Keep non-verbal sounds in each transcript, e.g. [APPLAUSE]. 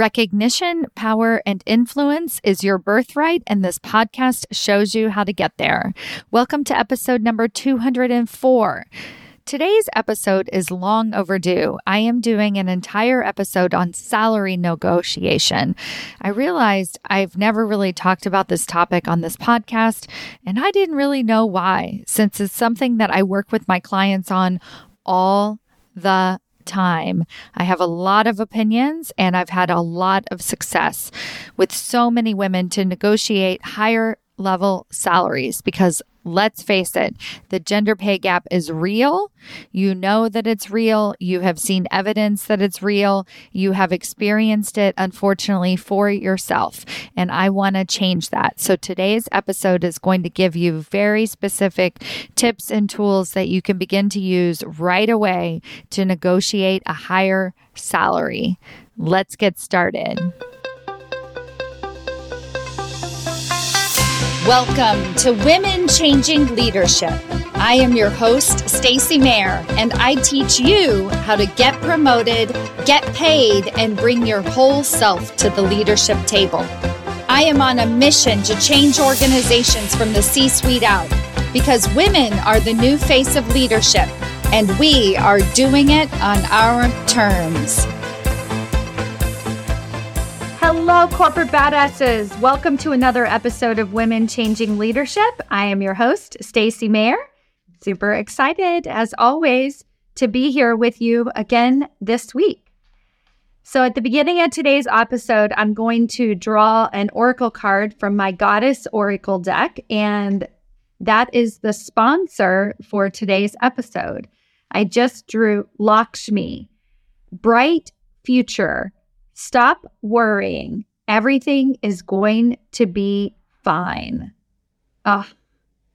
Recognition, power, and influence is your birthright, and this podcast shows you how to get there. Welcome to episode number 204. Today's episode is long overdue. I am doing an entire episode on salary negotiation. I realized I've never really talked about this topic on this podcast, and I didn't really know why, since it's something that I work with my clients on all the time. I have a lot of opinions and I've had a lot of success with so many women to negotiate higher level salaries because let's face it, the gender pay gap is real. You know that it's real. You have seen evidence that it's real. You have experienced it, unfortunately, for yourself. And I want to change that. So today's episode is going to give you very specific tips and tools that you can begin to use right away to negotiate a higher salary. Let's get started. Welcome to Women Changing Leadership. I am your host, Stacy Mayer, and I teach you how to get promoted, get paid, and bring your whole self to the leadership table. I am on a mission to change organizations from the C suite out because women are the new face of leadership, and we are doing it on our terms. Hello, corporate badasses. Welcome to another episode of Women Changing Leadership. I am your host, Stacy Mayer. Super excited, as always, to be here with you again this week. So, at the beginning of today's episode, I'm going to draw an oracle card from my Goddess Oracle deck, and that is the sponsor for today's episode. I just drew Lakshmi, bright future Stop worrying. Everything is going to be fine. Oh,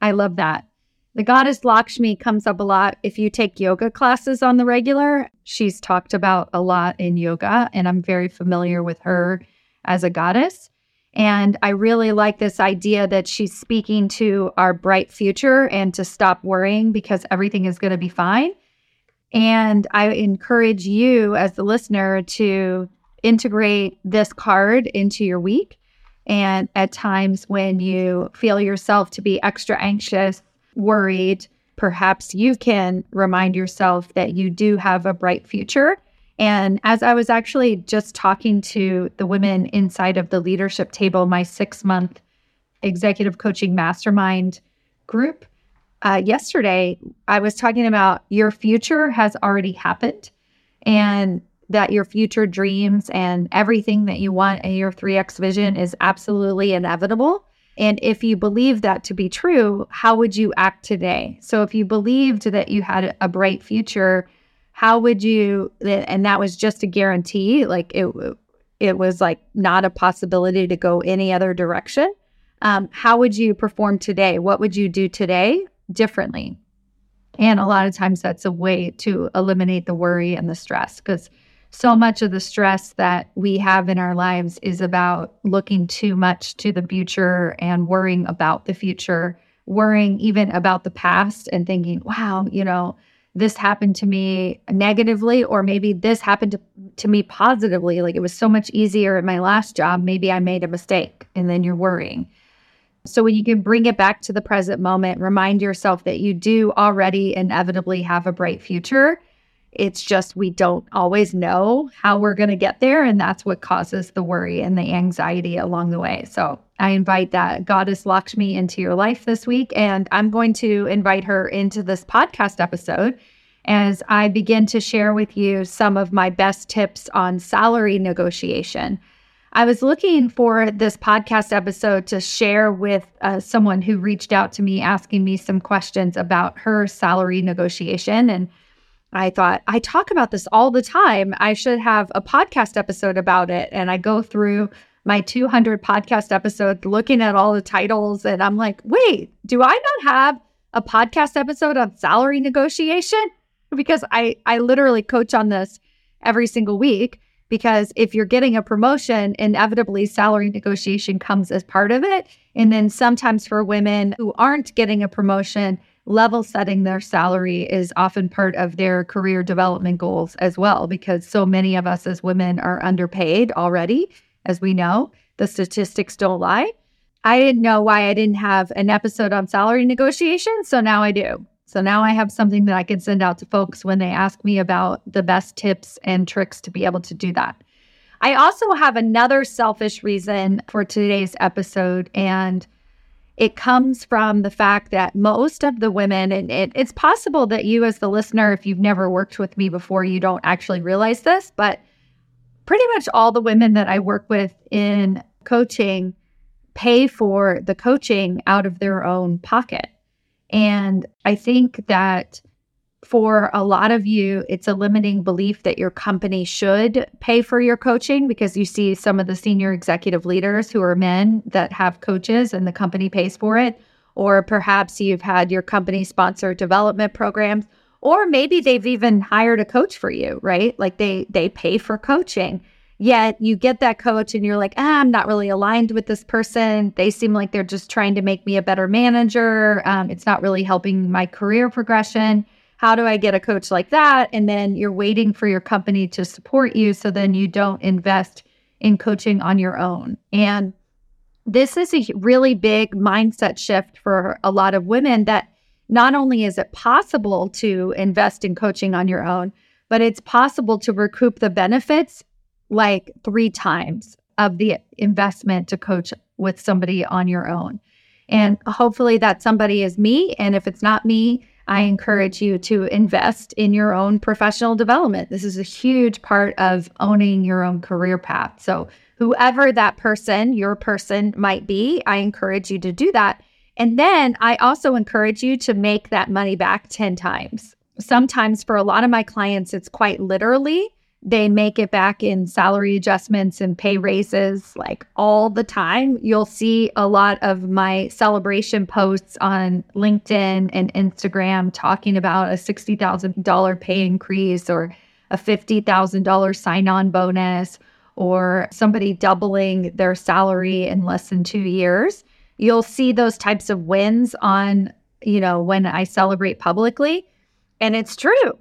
I love that. The goddess Lakshmi comes up a lot if you take yoga classes on the regular. She's talked about a lot in yoga, and I'm very familiar with her as a goddess. And I really like this idea that she's speaking to our bright future and to stop worrying because everything is going to be fine. And I encourage you, as the listener, to integrate this card into your week. And at times when you feel yourself to be extra anxious, worried, perhaps you can remind yourself that you do have a bright future. And as I was actually just talking to the women inside of the leadership table, my six month executive coaching mastermind group, uh, yesterday, I was talking about your future has already happened. And that your future dreams and everything that you want in your 3X vision is absolutely inevitable. And if you believe that to be true, how would you act today? So if you believed that you had a bright future, how would you and that was just a guarantee, like it it was like not a possibility to go any other direction. Um, how would you perform today? What would you do today differently? And a lot of times that's a way to eliminate the worry and the stress because so much of the stress that we have in our lives is about looking too much to the future and worrying about the future, worrying even about the past and thinking, wow, you know, this happened to me negatively, or maybe this happened to, to me positively. Like it was so much easier at my last job. Maybe I made a mistake. And then you're worrying. So when you can bring it back to the present moment, remind yourself that you do already inevitably have a bright future it's just we don't always know how we're going to get there. And that's what causes the worry and the anxiety along the way. So I invite that goddess Lakshmi into your life this week. And I'm going to invite her into this podcast episode as I begin to share with you some of my best tips on salary negotiation. I was looking for this podcast episode to share with uh, someone who reached out to me asking me some questions about her salary negotiation. And I thought, I talk about this all the time. I should have a podcast episode about it. And I go through my 200 podcast episodes looking at all the titles. And I'm like, wait, do I not have a podcast episode on salary negotiation? [LAUGHS] Because I, I literally coach on this every single week. Because if you're getting a promotion, inevitably salary negotiation comes as part of it. And then sometimes for women who aren't getting a promotion, level setting their salary is often part of their career development goals as well, because so many of us as women are underpaid already, as we know. The statistics don't lie. I didn't know why I didn't have an episode on salary negotiation. So now I do. So now I have something that I can send out to folks when they ask me about the best tips and tricks to be able to do that. I also have another selfish reason for today's episode, and it comes from the fact that most of the women, and it, it's possible that you, as the listener, if you've never worked with me before, you don't actually realize this, but pretty much all the women that I work with in coaching pay for the coaching out of their own pocket. And I think that for a lot of you, it's a limiting belief that your company should pay for your coaching because you see some of the senior executive leaders who are men that have coaches and the company pays for it. Or perhaps you've had your company sponsor development programs, or maybe they've even hired a coach for you, right? Like they they pay for coaching. Yet you get that coach and you're like, ah, I'm not really aligned with this person. They seem like they're just trying to make me a better manager. Um, it's not really helping my career progression. How do I get a coach like that? And then you're waiting for your company to support you. So then you don't invest in coaching on your own. And this is a really big mindset shift for a lot of women that not only is it possible to invest in coaching on your own, but it's possible to recoup the benefits like three times of the investment to coach with somebody on your own. And hopefully that somebody is me. And if it's not me, I encourage you to invest in your own professional development. This is a huge part of owning your own career path. So, whoever that person, your person might be, I encourage you to do that. And then I also encourage you to make that money back 10 times. Sometimes for a lot of my clients, it's quite literally they make it back in salary adjustments and pay raises like all the time. You'll see a lot of my celebration posts on LinkedIn and Instagram talking about a $60,000 pay increase or a $50,000 sign on bonus or somebody doubling their salary in less than two years. You'll see those types of wins on, you know, when I celebrate publicly. And it's true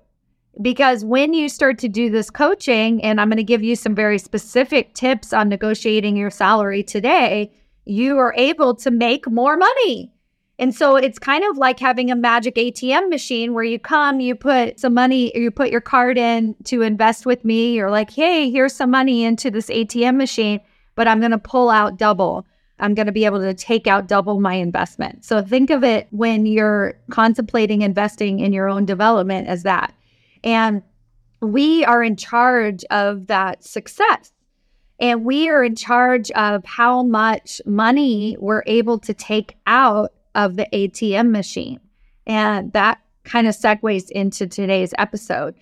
because when you start to do this coaching, and I'm going to give you some very specific tips on negotiating your salary today, you are able to make more money. And so it's kind of like having a magic ATM machine where you come, you put some money, you put your card in to invest with me. You're like, hey, here's some money into this ATM machine, but I'm going to pull out double. I'm going to be able to take out double my investment. So think of it when you're contemplating investing in your own development as that. And we are in charge of that success. And we are in charge of how much money we're able to take out of the ATM machine. And that kind of segues into today's episode.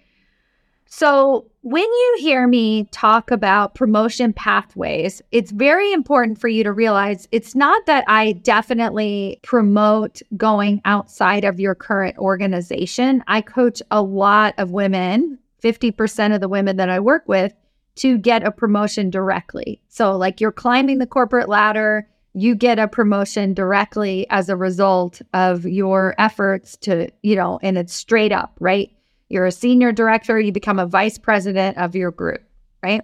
So, when you hear me talk about promotion pathways, it's very important for you to realize it's not that I definitely promote going outside of your current organization. I coach a lot of women, 50% of the women that I work with, to get a promotion directly. So, like you're climbing the corporate ladder, you get a promotion directly as a result of your efforts to, you know, and it's straight up, right? You're a senior director, you become a vice president of your group, right?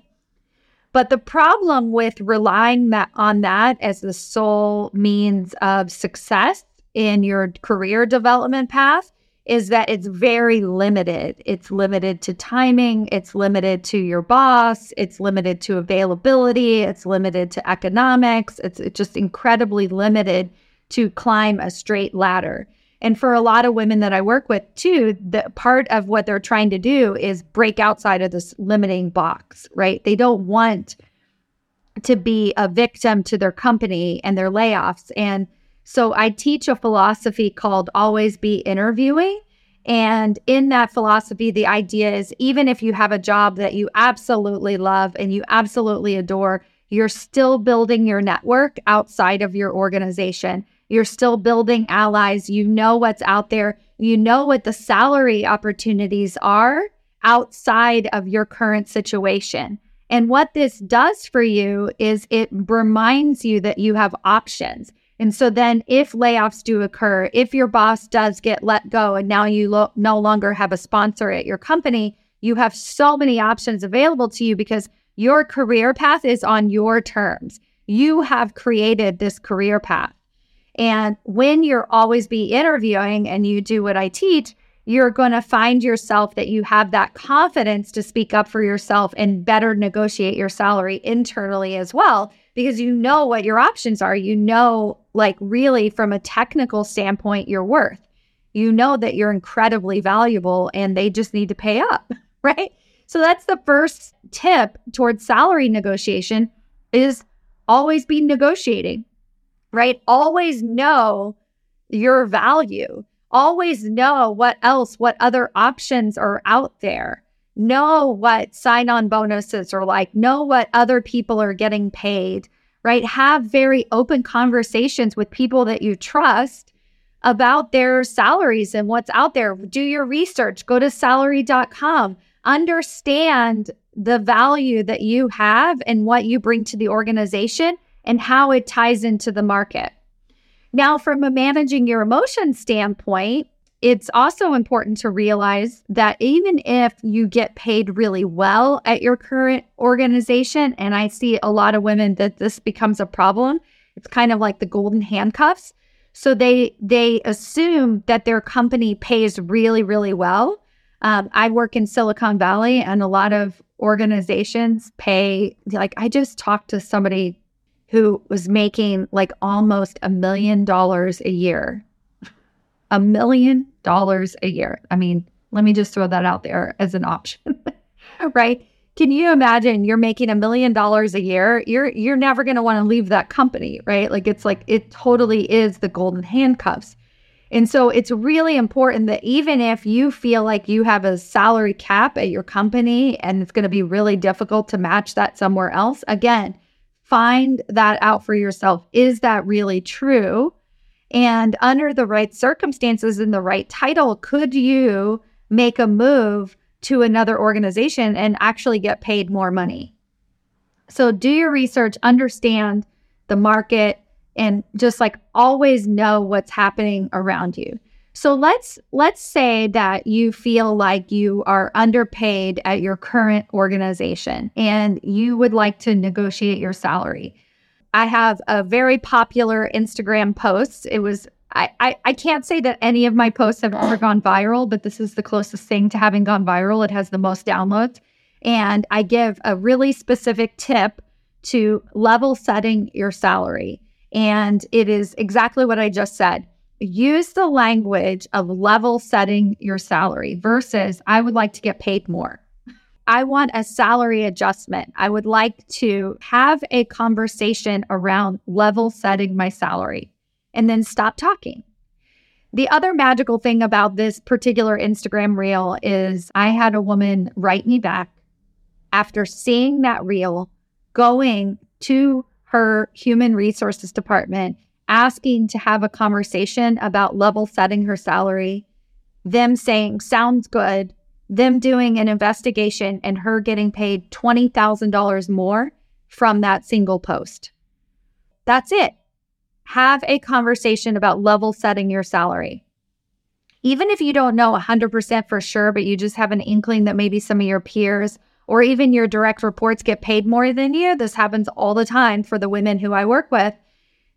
But the problem with relying that on that as the sole means of success in your career development path is that it's very limited. It's limited to timing, it's limited to your boss, it's limited to availability, it's limited to economics, it's, it's just incredibly limited to climb a straight ladder. And for a lot of women that I work with too, the part of what they're trying to do is break outside of this limiting box, right? They don't want to be a victim to their company and their layoffs. And so I teach a philosophy called always be interviewing. And in that philosophy, the idea is even if you have a job that you absolutely love and you absolutely adore, you're still building your network outside of your organization. You're still building allies. You know what's out there. You know what the salary opportunities are outside of your current situation. And what this does for you is it reminds you that you have options. And so then if layoffs do occur, if your boss does get let go and now you lo- no longer have a sponsor at your company, you have so many options available to you because your career path is on your terms. You have created this career path. And when you're always be interviewing and you do what I teach, you're going to find yourself that you have that confidence to speak up for yourself and better negotiate your salary internally as well because you know what your options are. You know, like, really, from a technical standpoint, your worth. You know that you're incredibly valuable and they just need to pay up, [LAUGHS] right? So that's the first tip towards salary negotiation is always be negotiating, right? Always know your value. Always know what else, what other options are out there. Know what sign on bonuses are like. Know what other people are getting paid, right? Have very open conversations with people that you trust about their salaries and what's out there. Do your research, go to salary.com, understand the value that you have and what you bring to the organization and how it ties into the market. Now, from a managing your emotions standpoint, it's also important to realize that even if you get paid really well at your current organization, and I see a lot of women that this becomes a problem, it's kind of like the golden handcuffs. So they they assume that their company pays really really well. Um, I work in Silicon Valley, and a lot of organizations pay like I just talked to somebody who was making like almost a million dollars a year. A million dollars a year. I mean, let me just throw that out there as an option. [LAUGHS] right? Can you imagine you're making a million dollars a year? You're you're never going to want to leave that company, right? Like it's like it totally is the golden handcuffs. And so it's really important that even if you feel like you have a salary cap at your company and it's going to be really difficult to match that somewhere else, again, find that out for yourself. Is that really true? And under the right circumstances and the right title, could you make a move to another organization and actually get paid more money? So do your research, understand the market, and just like always know what's happening around you. So let's let's say that you feel like you are underpaid at your current organization and you would like to negotiate your salary. I have a very popular Instagram post. It was I, I, I can't say that any of my posts have ever gone viral, but this is the closest thing to having gone viral. It has the most downloads. And I give a really specific tip to level setting your salary. And it is exactly what I just said use the language of level setting your salary versus I would like to get paid more. I want a salary adjustment. I would like to have a conversation around level setting my salary and then stop talking. The other magical thing about this particular Instagram reel is I had a woman write me back after seeing that reel, going to her human resources department asking to have a conversation about level setting her salary, them saying, sounds good, them doing an investigation, and her getting paid $20,000 more from that single post. That's it. Have a conversation about level setting your salary. Even if you don't know 100% for sure, but you just have an inkling that maybe some of your peers or even your direct reports get paid more than you, this happens all the time for the women who I work with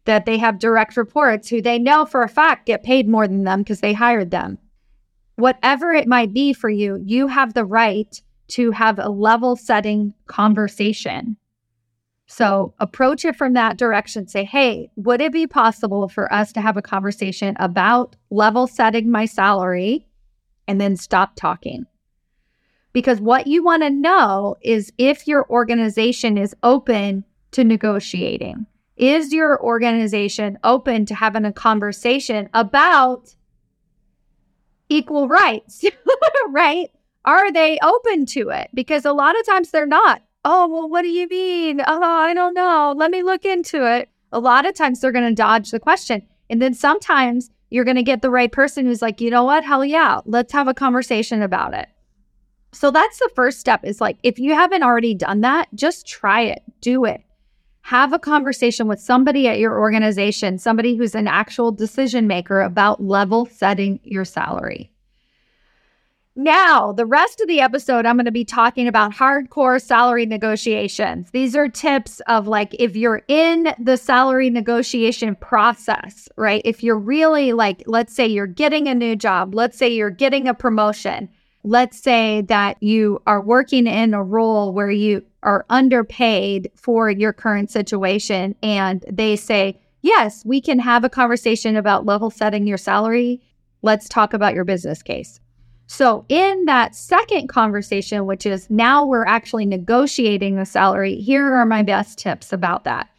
that they have direct reports who they know for a fact get paid more than them because they hired them. Whatever it might be for you, you have the right to have a level setting conversation. So approach it from that direction. Say, hey, would it be possible for us to have a conversation about level setting my salary and then stop talking? Because what you want to know is if your organization is open to negotiating. Is your organization open to having a conversation about equal rights? [LAUGHS] right? Are they open to it? Because a lot of times they're not. Oh, well, what do you mean? Oh, I don't know. Let me look into it. A lot of times they're going to dodge the question. And then sometimes you're going to get the right person who's like, you know what? Hell yeah, let's have a conversation about it. So that's the first step is like, if you haven't already done that, just try it, do it. Have a conversation with somebody at your organization, somebody who's an actual decision maker about level setting your salary. Now, the rest of the episode, I'm going to be talking about hardcore salary negotiations. These are tips of like if you're in the salary negotiation process, right? If you're really like, let's say you're getting a new job, let's say you're getting a promotion, let's say that you are working in a role where you are underpaid for your current situation, and they say, Yes, we can have a conversation about level setting your salary. Let's talk about your business case. So, in that second conversation, which is now we're actually negotiating the salary, here are my best tips about that.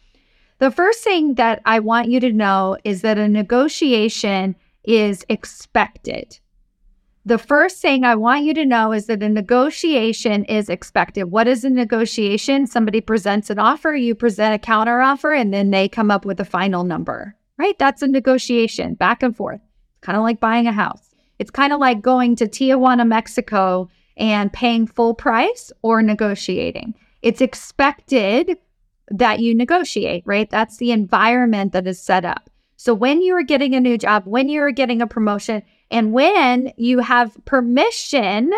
The first thing that I want you to know is that a negotiation is expected. The first thing I want you to know is that a negotiation is expected. What is a negotiation? Somebody presents an offer, you present a counteroffer, and then they come up with a final number, right? That's a negotiation back and forth, kind of like buying a house. It's kind of like going to Tijuana, Mexico and paying full price or negotiating. It's expected that you negotiate, right? That's the environment that is set up. So when you are getting a new job, when you are getting a promotion, and when you have permission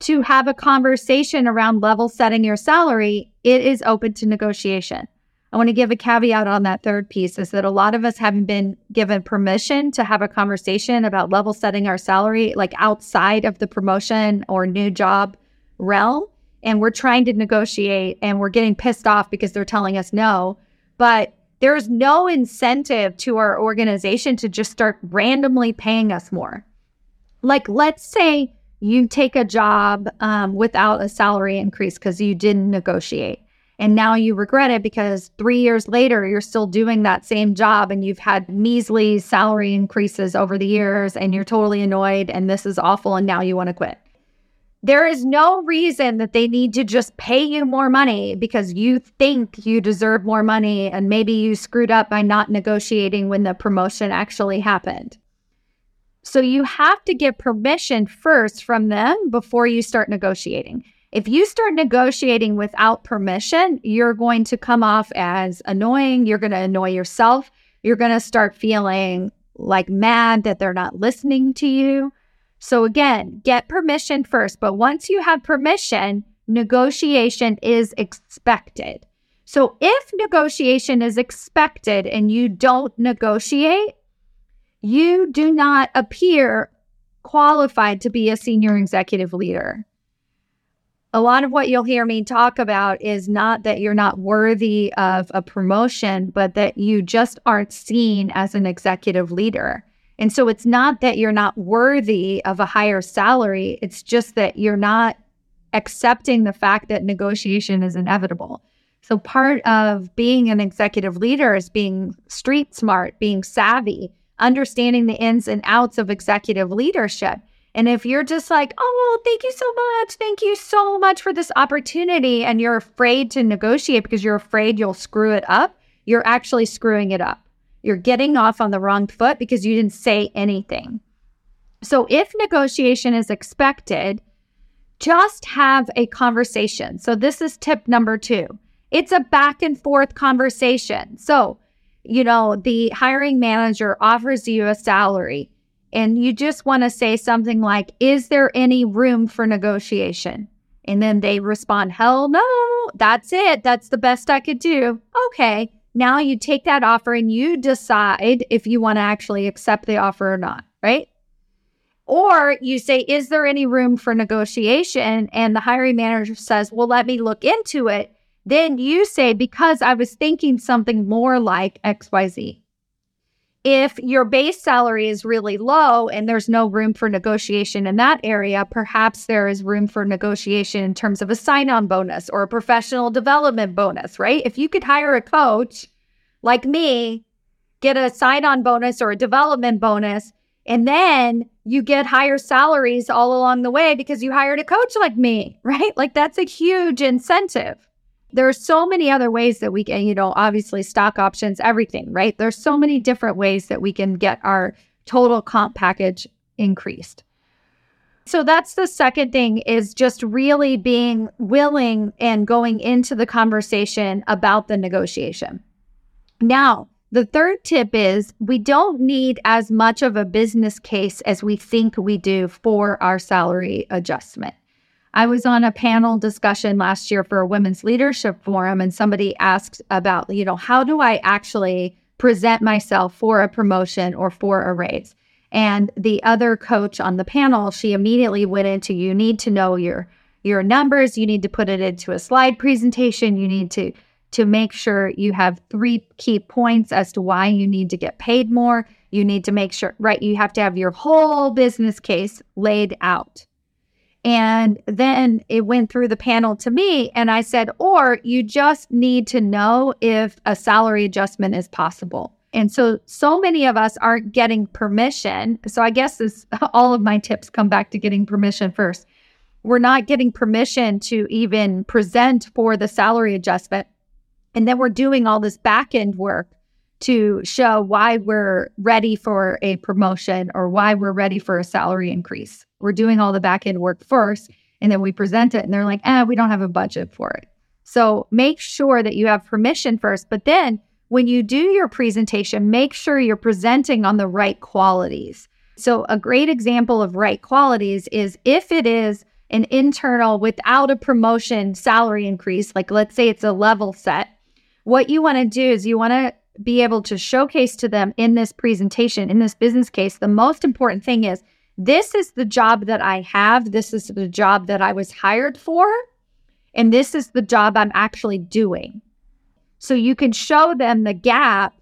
to have a conversation around level setting your salary, it is open to negotiation. I want to give a caveat on that third piece is that a lot of us haven't been given permission to have a conversation about level setting our salary, like outside of the promotion or new job realm. And we're trying to negotiate and we're getting pissed off because they're telling us no. But there's no incentive to our organization to just start randomly paying us more. Like, let's say you take a job um, without a salary increase because you didn't negotiate and now you regret it because three years later, you're still doing that same job and you've had measly salary increases over the years and you're totally annoyed and this is awful and now you want to quit. There is no reason that they need to just pay you more money because you think you deserve more money and maybe you screwed up by not negotiating when the promotion actually happened. So you have to get permission first from them before you start negotiating. If you start negotiating without permission, you're going to come off as annoying. You're going to annoy yourself. You're going to start feeling like mad that they're not listening to you. So, again, get permission first. But once you have permission, negotiation is expected. So, if negotiation is expected and you don't negotiate, you do not appear qualified to be a senior executive leader a lot of what you'll hear me talk about is not that you're not worthy of a promotion, but that you just aren't seen as an executive leader. And so it's not that you're not worthy of a higher salary, it's just that you're not accepting the fact that negotiation is inevitable. So part of being an executive leader is being street smart, being savvy, understanding the ins and outs of executive leadership. And if you're just like, oh, thank you so much. Thank you so much for this opportunity. And you're afraid to negotiate because you're afraid you'll screw it up, you're actually screwing it up. You're getting off on the wrong foot because you didn't say anything. So if negotiation is expected, just have a conversation. So this is tip number two. It's a back and forth conversation. So, you know, the hiring manager offers you a salary and you just want to say something like, Is there any room for negotiation? And then they respond, Hell no, that's it. That's the best I could do. Okay. Now you take that offer and you decide if you want to actually accept the offer or not, right? Or you say, Is there any room for negotiation? And the hiring manager says, Well, let me look into it. Then you say, Because I was thinking something more like XYZ. If your base salary is really low and there's no room for negotiation in that area, perhaps there is room for negotiation in terms of a sign on bonus or a professional development bonus, right? If you could hire a coach like me, get a sign on bonus or a development bonus, and then you get higher salaries all along the way because you hired a coach like me, [LAUGHS] right? Like that's a huge incentive. There are so many other ways that we can, you know, obviously stock options, everything, right? There's so many mm-hmm. different ways that we can get our total comp package increased. So that's the second thing is just really being willing and going into the conversation about the negotiation. Now, the third tip is we don't need as much of a business case as we think we do for our salary adjustment. I was on a panel discussion last year for a women's leadership forum, and somebody asked about, you know, how do I actually present myself for a promotion or for a raise? And the other coach on the panel, she immediately went into you need to know your your numbers, you need to put it into a slide presentation, you need to to make sure you have three key points as to why you need to get paid more. You need to make sure, right? You have to have your whole business case laid out. And then it went through the panel to me, and I said, or you just need to know if a salary adjustment is possible. And so, so many of us aren't getting permission. So, I guess this, [LAUGHS] all of my tips come back to getting permission first. We're not getting permission to even present for the salary adjustment and then we're doing all this back end work to show why we're ready for a promotion or why we're ready for a salary increase. We're doing all the back end work first, and then we present it, and they're like, eh, we don't have a budget for it. So make sure that you have permission first. But then when you do your presentation, make sure you're presenting on the right qualities. So, a great example of right qualities is if it is an internal without a promotion salary increase, like let's say it's a level set, what you want to do is you want to be able to showcase to them in this presentation, in this business case, the most important thing is this is the job that I have. This is the job that I was hired for. And this is the job I'm actually doing. So you can show them the gap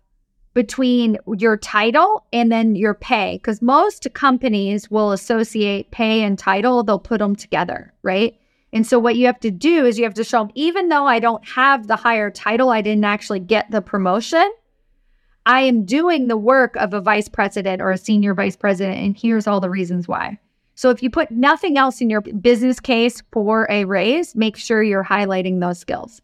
between your title and then your pay. Because most companies will associate pay and title, they'll put them together, right? And so what you have to do is you have to show them, even though I don't have the higher title, I didn't actually get the promotion. I am doing the work of a vice president or a senior vice president, and here's all the reasons why. So if you put nothing else in your business case for a raise, make sure you're highlighting those skills.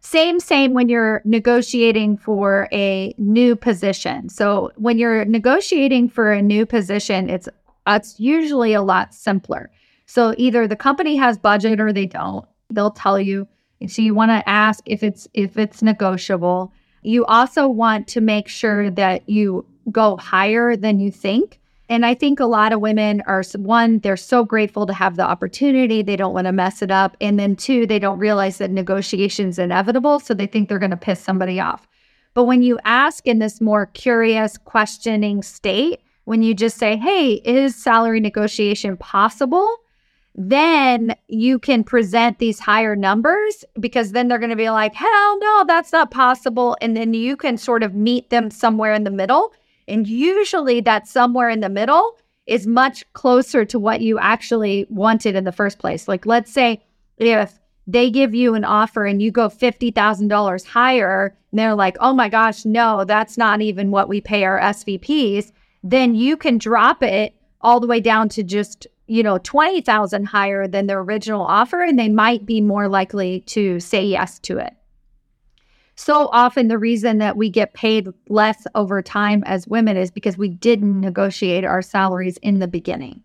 Same, same when you're negotiating for a new position. So when you're negotiating for a new position, it's it's usually a lot simpler so either the company has budget or they don't. They'll tell you. So you want to ask if it's if it's negotiable. You also want to make sure that you go higher than you think. And I think a lot of women are one, they're so grateful to have the opportunity. They don't want to mess it up. And then two, they don't realize that negotiation is inevitable. So they think they're going to piss somebody off. But when you ask in this more curious, questioning state, when you just say, hey, is salary negotiation possible? Then you can present these higher numbers because then they're going to be like, hell no, that's not possible. And then you can sort of meet them somewhere in the middle. And usually that somewhere in the middle is much closer to what you actually wanted in the first place. Like, let's say if they give you an offer and you go $50,000 higher, and they're like, oh my gosh, no, that's not even what we pay our SVPs, then you can drop it all the way down to just you know, 20,000 higher than their original offer and they might be more likely to say yes to it. So often the reason that we get paid less over time as women is because we didn't negotiate our salaries in the beginning.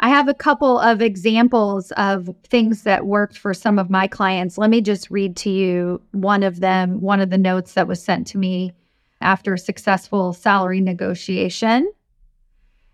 I have a couple of examples of things that worked for some of my clients. Let me just read to you one of them, one of the notes that was sent to me after a successful salary negotiation.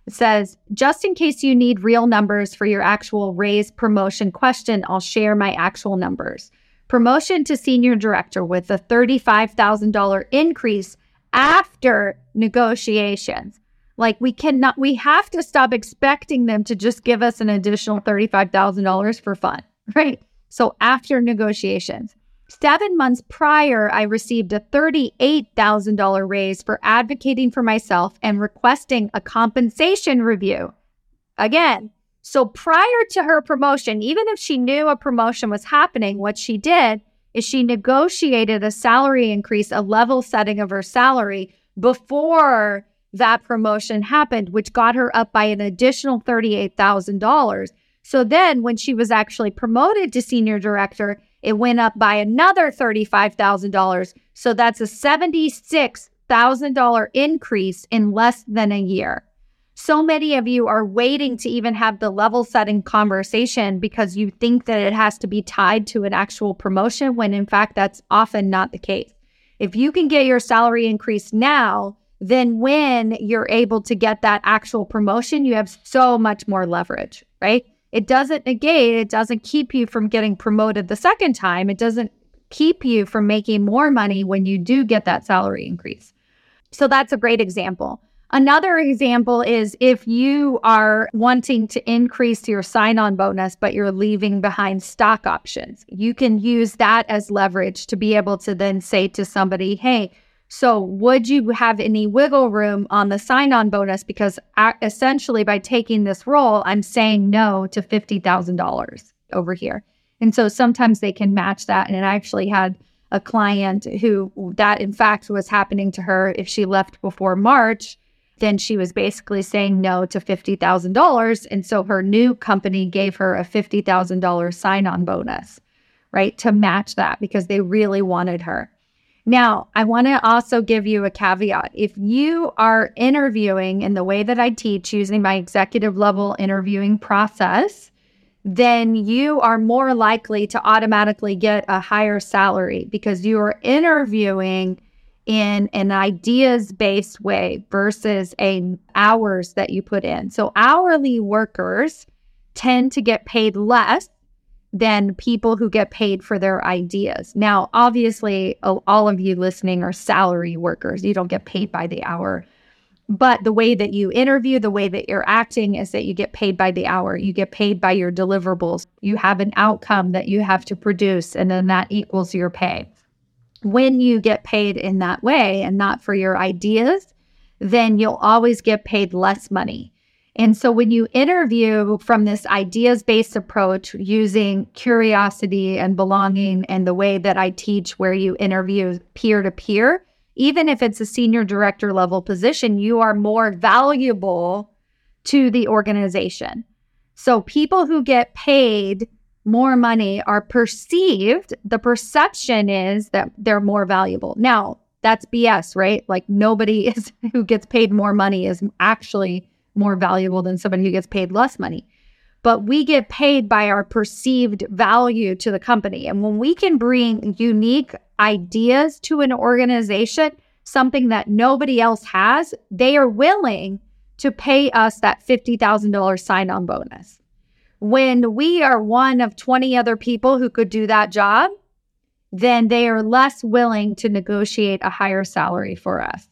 Says, just in case you need real numbers for your actual raise promotion question, I'll share my actual numbers. Promotion to senior director with a $35,000 increase after negotiations. Like we cannot, we have to stop expecting them to just give us an additional $35,000 for fun, [LAUGHS] right? So after negotiations, Seven months prior, I received a $38,000 raise for advocating for myself and requesting a compensation review. Again, so prior to her promotion, even if she knew a promotion was happening, what she did is she negotiated a salary increase, a level setting of her salary before that promotion happened, which got her up by an additional $38,000. So then when she was actually promoted to senior director, it went up by another $35,000. So that's a $76,000 increase in less than a year. So many of you are waiting to even have the level setting conversation because you think that it has to be tied to an actual promotion, when in fact, that's often not the case. If you can get your salary increase now, then when you're able to get that actual promotion, you have so much more leverage, right? It doesn't negate, it doesn't keep you from getting promoted the second time. It doesn't keep you from making more money when you do get that salary increase. So that's a great example. Another example is if you are wanting to increase your sign on bonus, but you're leaving behind stock options, you can use that as leverage to be able to then say to somebody, hey, so would you have any wiggle room on the sign on bonus? Because essentially, by taking this role, I'm saying no to $50,000 over here. And so sometimes they can match that. And I actually had a client who that, in fact, was happening to her if she left before March then she was basically saying no to $50,000. And so her new company gave her a $50,000 sign on bonus, right, to match that because they really wanted her. Now, I want to also give you a caveat. If you are interviewing in the way that I teach using my executive level interviewing process, then you are more likely to automatically get a higher salary because you are interviewing in an ideas based way versus a hours that you put in. So hourly workers tend to get paid less than people who get paid for their ideas. Now, obviously, all of you listening are salary workers. You don't get paid by the hour. But the way that you interview, the way that you're acting is that you get paid by the hour. You get paid by your deliverables. You have an outcome that you have to produce, and then that equals your pay when you get paid in that way and not for your ideas, then you'll always get paid less money. And so when you interview from this ideas based approach using curiosity and belonging and the way that I teach, where you interview peer to peer, even if it's a senior director level position, you are more valuable to the organization. So people who get paid more money are perceived, the perception is that they're more valuable. Now, that's BS, right? Like nobody [LAUGHS] is who gets paid more money is actually more valuable than somebody who gets paid less money. But we get paid by our perceived value to the company. And when we can bring unique ideas to an organization, something that nobody else has, they are willing to pay us that $50,000 sign on bonus when we are one of 20 other people who could do that job, then they are less willing to negotiate a higher salary for us.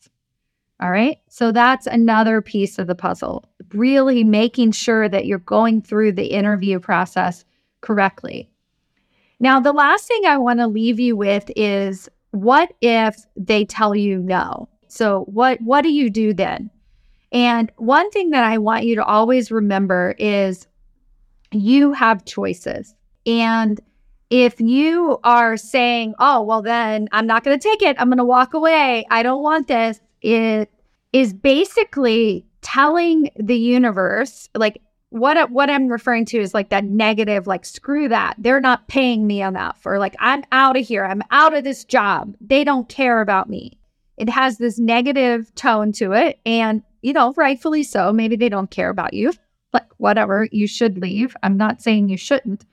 All right. So that's another piece of the puzzle. Really making sure that you're going through the interview process correctly. Now, the last thing I want to leave you with is what if they tell you no? So what what do you do then? And one thing that I want you to always remember is you have choices. And if you are saying, oh, well, then I'm not going to take it, I'm going to walk away, I don't want this, it is basically telling the universe, like, what what I'm referring to is like that negative, like screw that. They're not paying me enough, or like I'm out of here. I'm out of this job. They don't care about me. It has this negative tone to it, and you know, rightfully so. Maybe they don't care about you like whatever, you should leave. I'm not saying you shouldn't.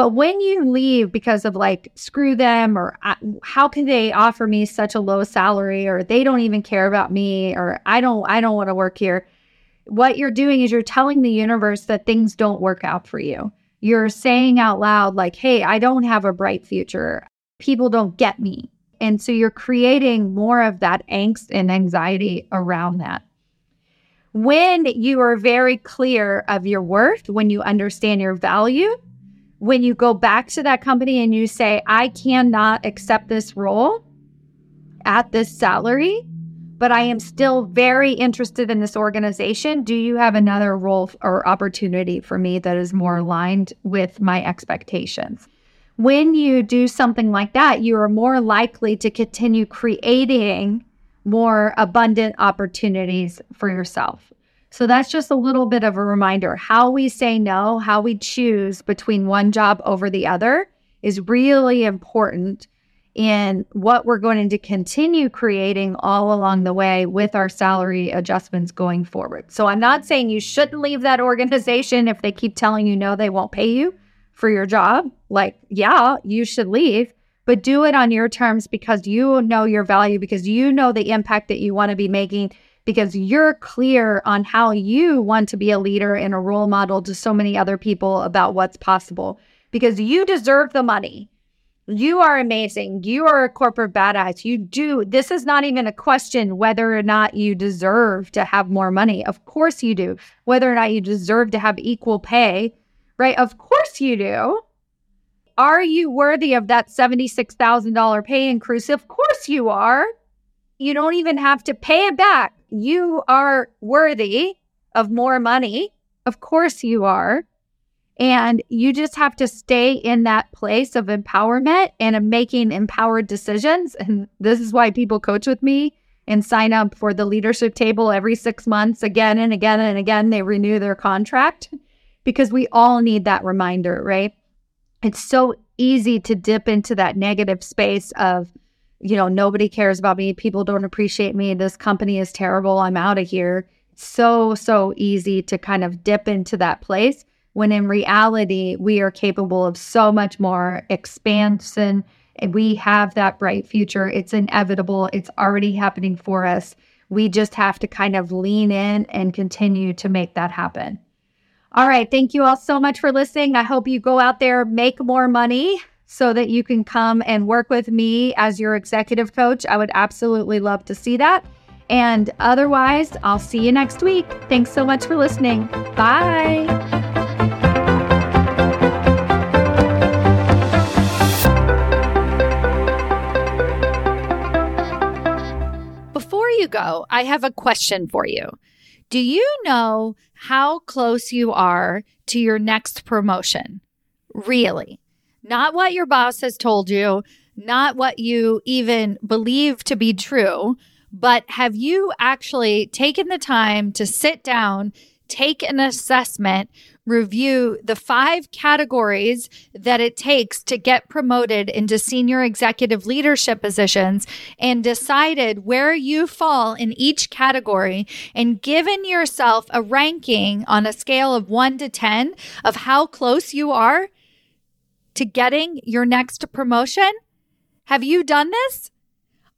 But when you leave because of like, screw them, or uh, how can they offer me such a low salary, or they don't even care about me, or I don't, I don't want to work here. What you're doing is you're telling the universe that things don't work out for you. You're saying out loud, like, hey, I don't have a bright future. People don't get me. And so you're creating more of that angst and anxiety around that when you are very clear of your worth, when you understand your value, when you go back to that company and you say, I cannot accept this role at this salary, but I am still very interested in this organization. Do you have another role or opportunity for me that is more aligned with my expectations? When you do something like that, you are more likely to continue creating more abundant opportunities for yourself. So that's just a little bit of a reminder. How we say no, how we choose between one job over the other is really important. in what we're going to continue creating all along the way with our salary adjustments going forward. So I'm not saying you shouldn't leave that organization if they keep telling you no, they won't pay you for your job. Like, yeah, you should leave, but do it on your terms because you know your value, because you know the impact that you want to be making, because you're clear on how you want to be a leader and a role model to so many other people about what's possible, because you deserve the money you are amazing. You are a corporate badass. You do. This is not even a question whether or not you deserve to have more money. Of course you do. Whether or not you deserve to have equal pay, right? Of course you do. Are you worthy of that $76,000 pay increase? Of course you are. You don't even have to pay it back. You are worthy of more money. Of course you are. And you just have to stay in that place of empowerment and of making empowered decisions. And this is why people coach with me and sign up for the leadership table every six months again and again and again. They renew their contract because we all need that reminder, right? It's so easy to dip into that negative space of, you know, nobody cares about me. People don't appreciate me. This company is terrible. I'm out of here. so, so easy to kind of dip into that place when in reality, we are capable of so much more expansion. And we have that bright future. It's inevitable, it's already happening for us. We just have to kind of lean in and continue to make that happen. All right. Thank you all so much for listening. I hope you go out there, make more money so that you can come and work with me as your executive coach. I would absolutely love to see that. And otherwise, I'll see you next week. Thanks so much for listening. Bye. Before you go, I have a question for you. Do you know how close you are to your next promotion? Really? Not what your boss has told you, not what you even believe to be true, but have you actually taken the time to sit down, take an assessment, review the five categories that it takes to get promoted into senior executive leadership positions and decided where you fall in each category and given yourself a ranking on a scale of one to 10 of how close you are to getting your next promotion? Have you done this?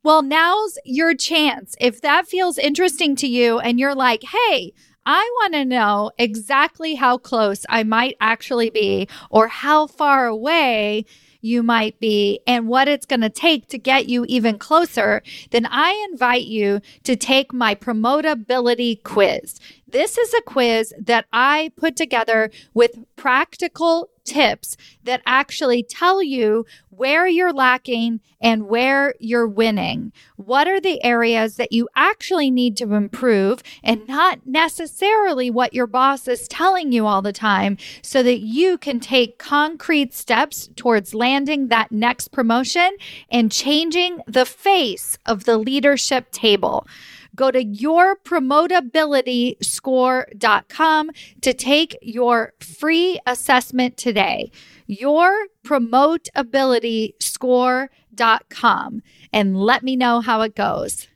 Well, now's your chance. If that feels interesting to you and you're like, hey, I want to know exactly how close I might actually be or how far away you might be and what it's going to take to get you even closer, then I invite you to take my promotability quiz. This is a quiz that I put together with practical tips that actually tell you where you're lacking and where you're winning. What are the areas that you actually need to improve and not necessarily what your boss is telling you all the time so that you can take concrete steps towards landing that next promotion and changing the face of the leadership table. Go to yourpromotabilityscore.com to take your free assessment today. Yourpromotabilityscore.com and let me know how it goes.